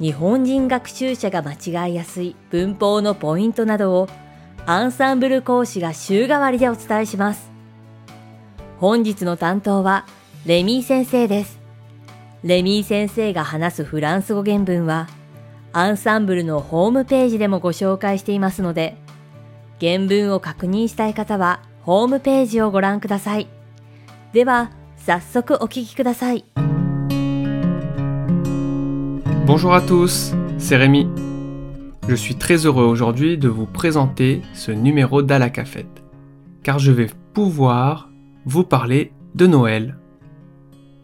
日本人学習者が間違いやすい文法のポイントなどをアンサンブル講師が週替わりでお伝えします。本日の担当はレミー先生です。レミー先生が話すフランス語原文はアンサンブルのホームページでもご紹介していますので原文を確認したい方はホームページをご覧ください。では早速お聞きください。Bonjour à tous, c'est Rémi. Je suis très heureux aujourd'hui de vous présenter ce numéro d'Ala Cafette, car je vais pouvoir vous parler de Noël.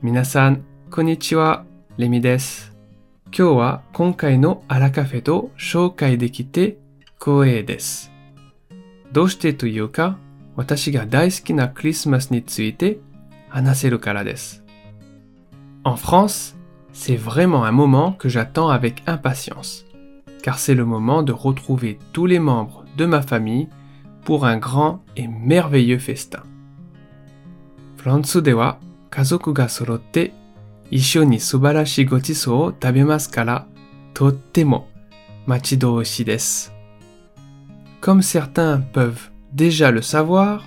Minasan, konnichiwa, Rémi desu. Kyou wa konkai no Ala Cafette o shoukai dekite koei desu. Doshite toいうか、私が大好きなクリスマスについて話せるからです。En France, c'est vraiment un moment que j'attends avec impatience, car c'est le moment de retrouver tous les membres de ma famille pour un grand et merveilleux festin. フランスでは家族が揃って一緒に素晴らしいごちそうを食べますから、とっても待ち遠しいです。Comme certains peuvent déjà le savoir,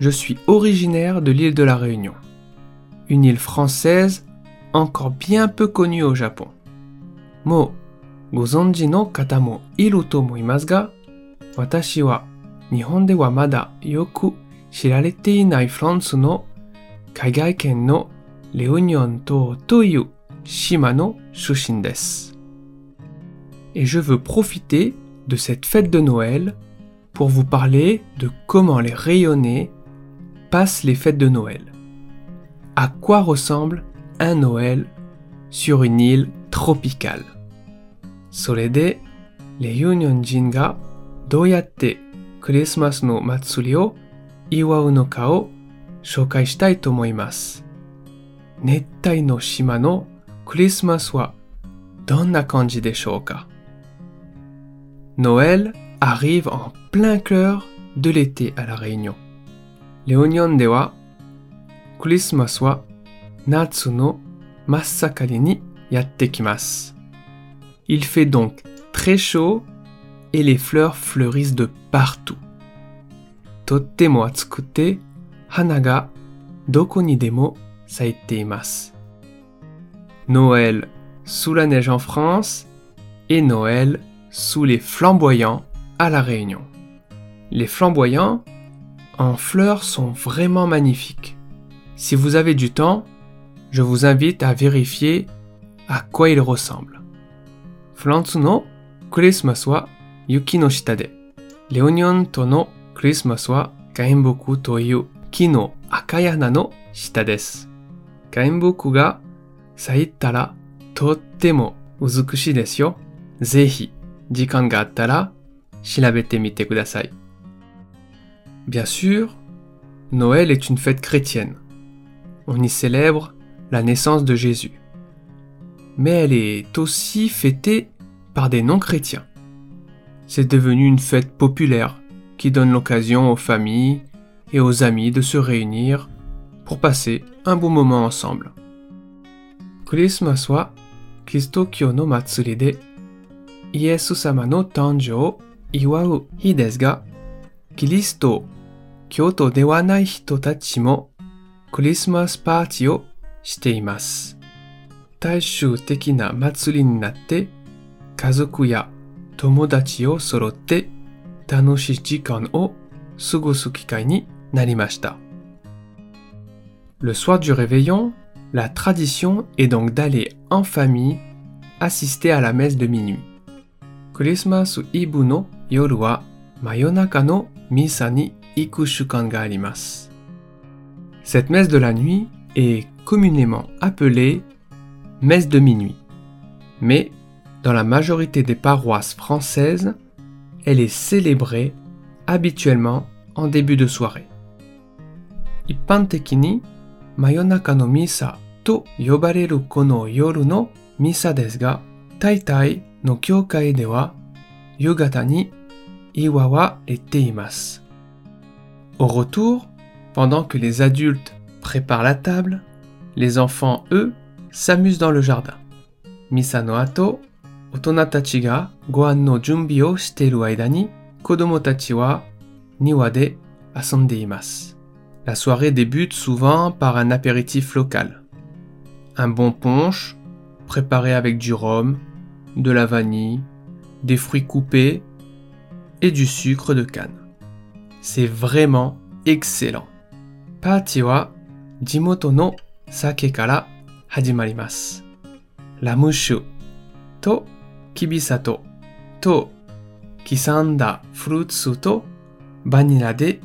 je suis originaire de l'île de la Réunion, une île française encore bien peu connu au Japon. Mo gozonji no kata mo iru tomoimasu ga, watashi wa Nihon de wa mada yoku shirarete inai France no kaigai ken no Réunion to toyu shima no shushin. Et je veux profiter de cette fête de Noël pour vous parler de comment les rayonnés passent les fêtes de Noël. À quoi ressemblent un Noël sur une île tropicale. それで、レユニョン人がどうやってクリスマスの祭りを祝うのかを紹介したいと思います。熱帯の島のクリスマスはどんな感じでしょうか Noël arrive en plein cœur de l'été à la Réunion. レオニョンではクリスマスは Natsu no Il fait donc très chaud et les fleurs fleurissent de partout. Totemo doko ni demo. Noël sous la neige en France et Noël sous les flamboyants à la Réunion. Les flamboyants en fleurs sont vraiment magnifiques. Si vous avez du temps, je vous invite à vérifier à quoi ils ressemblent. フランスのクリスマスは雪の下で、レオニオンとのクリスマスは原木という木の赤い花の下です。原木が咲いたらとっても美しいですよ。ぜひ時間があったら調べてみてください。Bien sûr, Noël est une fête chrétienne. On y célèbre la naissance de Jésus. Mais elle est aussi fêtée par des non-chrétiens. C'est devenu une fête populaire qui donne l'occasion aux familles et aux amis de se réunir pour passer un bon moment ensemble. Christmas wa no matsuri de Iesu sama no iwau hi Kyoto de nai hito mo Christmas party o しています。大衆的な祭りになって、家族や友達を揃って楽しい時間を過ごす機会になりました。Le soir du réveillon, la tradition est donc d'aller en famille assister à la messe de minuit. クリスマスイブの夜は真夜中のミサに行く習慣があります。Cette messe de la nuit est communément appelée messe de minuit. Mais dans la majorité des paroisses françaises, elle est célébrée habituellement en début de soirée. Ippantekini, ni mayonaka no misa to yobareru kono yoru no misa desu ga, taitai no kyokai de wa yugata ni. Au retour, pendant que les adultes préparent la table, les enfants, eux, s'amusent dans le jardin. Misa no ato, otona tachi ga gohan no junbi o shiteru aida kodomo tachi wa niwa. La soirée débute souvent par un apéritif local. Un bon punch, préparé avec du rhum, de la vanille, des fruits coupés et du sucre de canne. C'est vraiment excellent. Party 地元の酒から始まります。ラム酒とキビサトとと刻んだフルーツとバニラで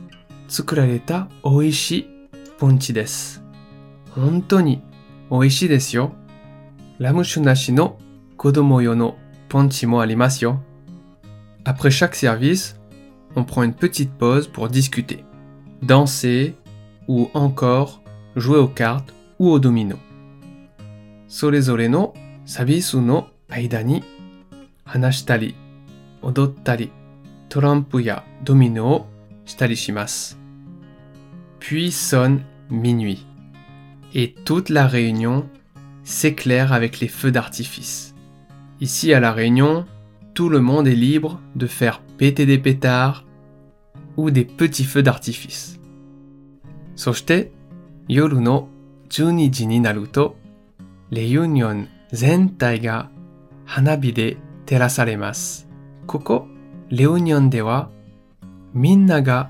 作られた美味しいポンチです。本当に美味しいですよ。ラム酒なしの子供用のポンチもありますよ。Après chaque service, on prend une petite pause pour discuter, danser ou encore jouer aux cartes ou au domino. Sorezore no sabisu no aida ni hanashitari, odottari, torampu ya domino o shitari shimasu. Puis sonne minuit et toute la réunion s'éclaire avec les feux d'artifice. Ici à la Réunion, tout le monde est libre de faire péter des pétards ou des petits feux d'artifice. Soshite, yoru no 12時になると、レユニオン全体が花火で照らされます。ここ、レユニオンでは、みんなが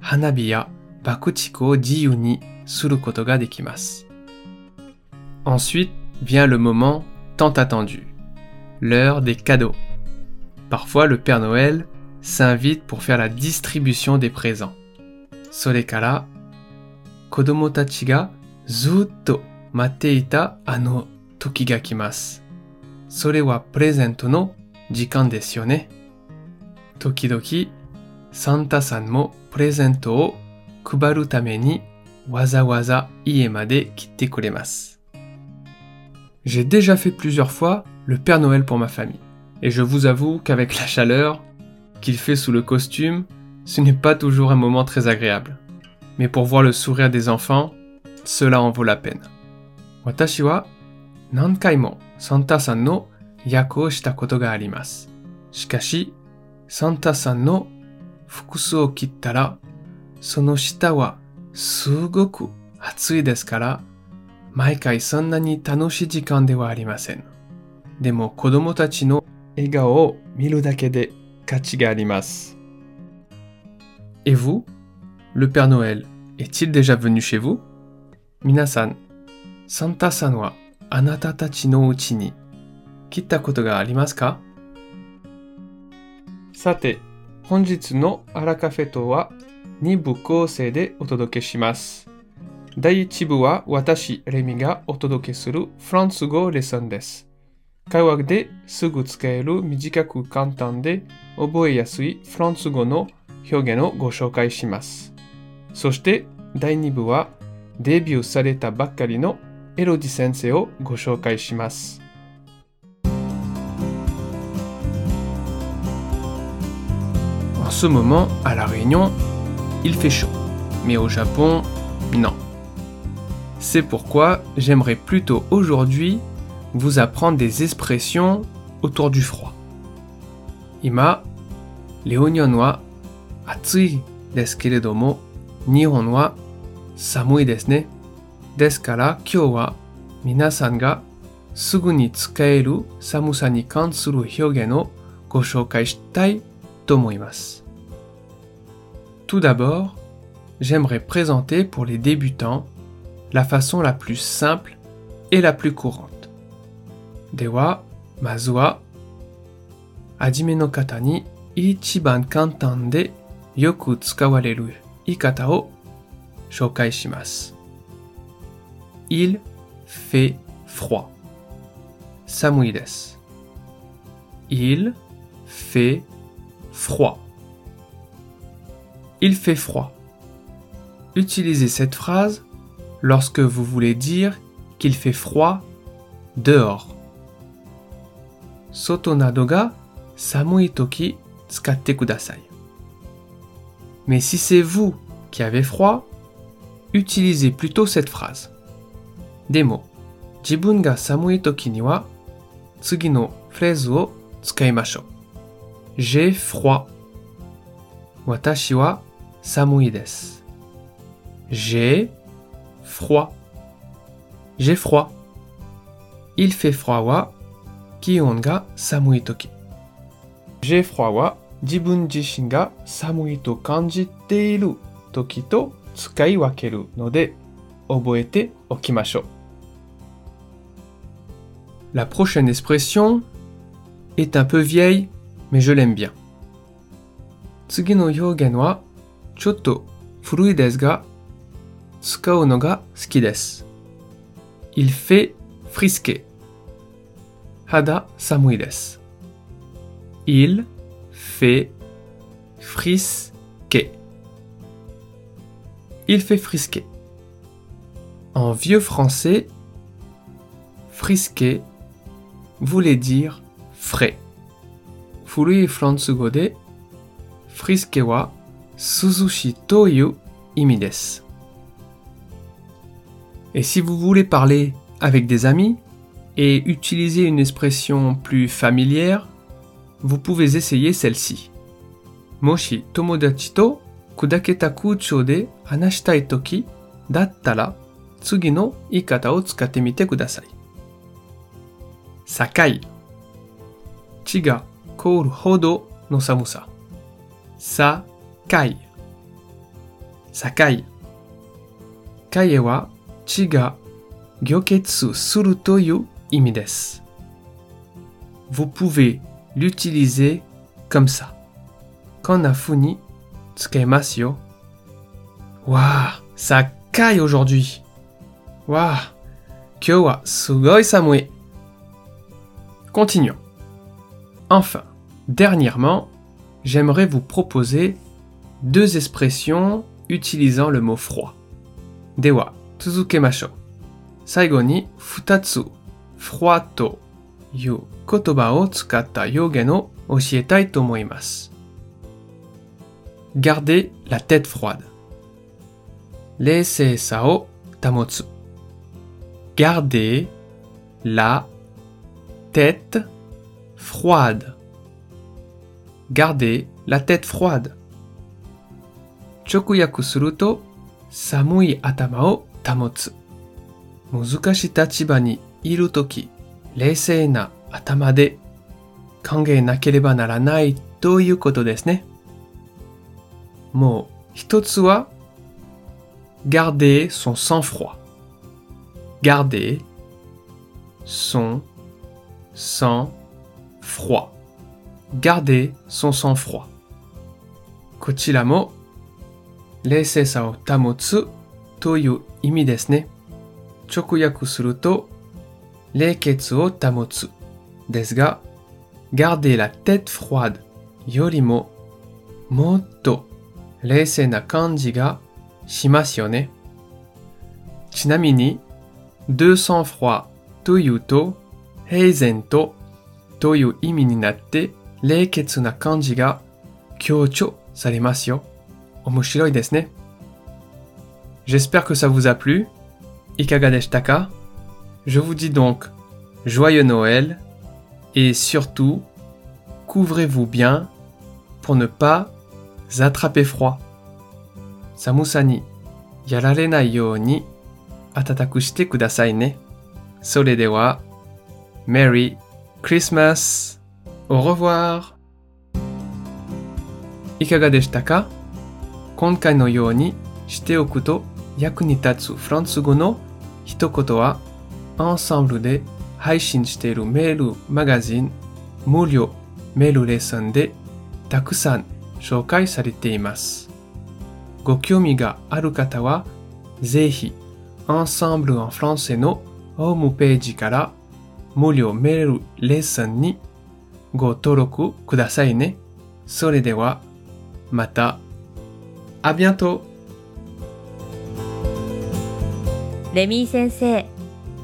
花火や爆竹を自由にすることができます。Ensuite vient le moment tant attendu, l'heure des cadeaux. Parfois, le Père Noël s'invite pour faire la distribution des présents. Sorekara, kodomo tachi ga zutto matte ita ano toki ga kimasu. Sore wa presento no jikan desu yo ne. Tokidoki, Santa-san mo presento o kubaru tame ni waza waza ie made kitte kuremasu. J'ai déjà fait plusieurs fois le Père Noël pour ma famille. Et je vous avoue qu'avec la chaleur qu'il fait sous le costume, ce n'est pas toujours un moment très agréable. Mais pour voir le sourire des enfants, cela en vaut la peine. Watashi wa nankai mo Santa-san no yako shita koto ga arimasu. Shikashi, Santa-san no fukusu o kittara, sono shita wa sugoku atsui desu kara, maikai sonna ni tanoshi jikan de wa arimasen. Demo kodomo tachi no et vous, le Père Noël, est-il déjà venu chez vous Minasan, Santa san wa anata tachi no uchi ni kitta koto ga arimasu ka Sate, honjitsu no arakafe to wa 2部構成でお届けします。第1部は私、レミがお届けするフランス語レッスンです。会話ですぐ使える短く簡単で覚えやすいフランス語の表現をご紹介します。そして第2部はデビューされたばっかりのエロディ先生をご紹介します。En ce moment, à La Réunion, il fait chaud. Mais au Japon, non. C'est pourquoi j'aimerais plutôt aujourd'hui vous apprendre des expressions autour du froid. Ima, les oignons wa atsui desu keredomo, nihon wa samui desu ne. Desu kara kyou wa minasan ga sugu ni tsukaeru samusa ni kansuru hyogen o go shoukai shitai to omoimasu. Tout d'abord, j'aimerais présenter pour les débutants la façon la plus simple et la plus courante. では、まずは、はじめの方に 一番簡単でよく使われる言い方を紹介します。Il fait froid. 寒いです。 Il fait froid. Il fait froid. Utilisez cette phrase lorsque vous voulez dire qu'il fait froid dehors. Soto nado ga samui toki tsukatte kudasai. Mais si c'est vous qui avez froid, utilisez plutôt cette phrase. Demo, jibun ga samui toki ni wa tsugi no phrase o tsukaimashou. J'ai froid. Watashi wa samui desu. J'ai froid. J'ai froid. Il fait froid wa kion ga samui toki. J'ai froid wa 自分自身が寒いと感じている時と使い分けるので覚えておきましょう。La prochaine expression est un peu vieille, mais je l'aime bien. 次の表現はちょっと古いですが使うのが好きです。Il fait frisquer. 肌寒いです。Il fait. Il fait frisquer. En vieux français, frisquer voulait dire frais. Furui fransugo de frisquer wa suzushi to yu imi desu. Et si vous voulez parler avec des amis et utiliser une expression plus familière, vous pouvez essayer celle-ci. もし友達と砕けた空調で話したい時だったら次の言い方を使ってみてください。境ちが凍るほどの寒さ。さかい。さかい。かえはちが凝結するという意味です。Vous pouvez l'utiliser comme ça. Tsukaimasu yo. Waouh, ça caille aujourd'hui. Waouh, kyo wa sugoi samui. Continuons. Enfin, dernièrement, j'aimerais vous proposer deux expressions utilisant le mot froid. Dewa, tsuzukemashou. Saigo ni futatsu froid いう言葉を使った表現を教えたいと思います。garder la tête froide 冷静さを保つ garder la tête froide garder la tête froide 直訳すると寒い頭を保つ難しい立場にいるとき tamotsu. Muzukashi tachiba ni iru toki, reisei na atama de kangee nakereba naranai to いうことですね。もう一つは garder son sang-froid. Garder son sang-froid. Garder son sang-froid. こちらも冷静さを保つという意味ですね。直訳すると 冷血を保つですが、garder la tête froide よりももっと冷静な感じがしますよね。ちなみに、de sang froid というと、平然とという意味になって、冷血な感じが強調されますよ。面白いですね。J'espère que ça vous a plu. Ikaga deshita ka? Je vous dis donc joyeux Noël et surtout couvrez-vous bien pour ne pas attraper froid. 寒さにやられないように暖くしてくださいね。それでは、Merry Christmas! Au revoir! いかがでしたか今回のようにしておくと役に立つフランス語の一言は、 アンサンブルで配信しているメールマガジン無料メールレッスンでたくさん紹介されています。ご興味がある方は、ぜひ、Ensemble en français のホームページから無料メールレッスンにご登録くださいね。それでは、また。あ bientôt! レミー先生、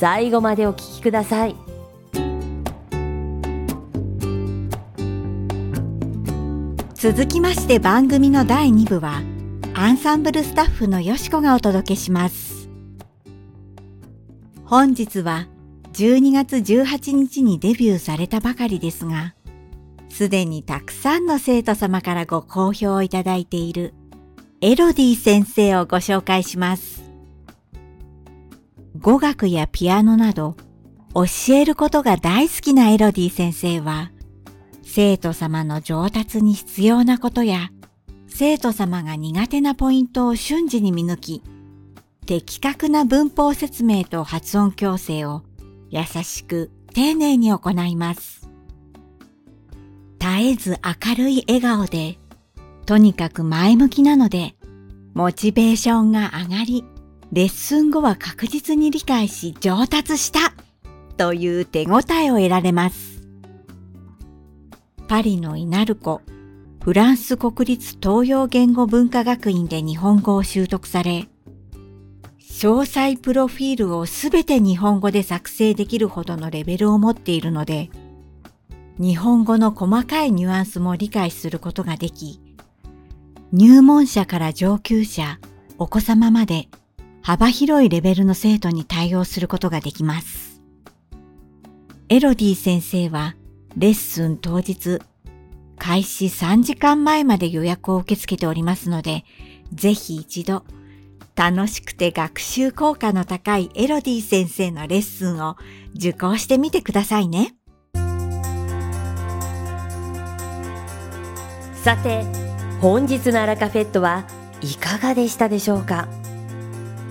最後までお聞きください。続きまして番組の第2部はアンサンブルスタッフのよしこがお届けします。本日は12月18日にデビューされたばかりですが、すでにたくさんの生徒様からご好評をいただいているエロディ先生をご紹介します。語学やピアノなど教えることが大好きなエロディ先生は、生徒様の上達に必要なことや、生徒様が苦手なポイントを瞬時に見抜き、的確な文法説明と発音矯正を優しく丁寧に行います。絶えず明るい笑顔でとにかく前向きなので、モチベーションが上がり、レッスン後は確実に理解し上達したという手応えを得られます。パリのイナルコ、フランス国立東洋言語文化学院で日本語を習得され、詳細プロフィールをすべて日本語で作成できるほどのレベルを持っているので、日本語の細かいニュアンスも理解することができ、入門者から上級者、お子様まで幅広いレベルの生徒に対応することができます。エロディ先生はレッスン当日、開始3時間前まで予約を受け付けておりますので、ぜひ一度楽しくて学習効果の高いエロディ先生のレッスンを受講してみてくださいね。さて、本日のアラカフェットはいかがでしたでしょうか？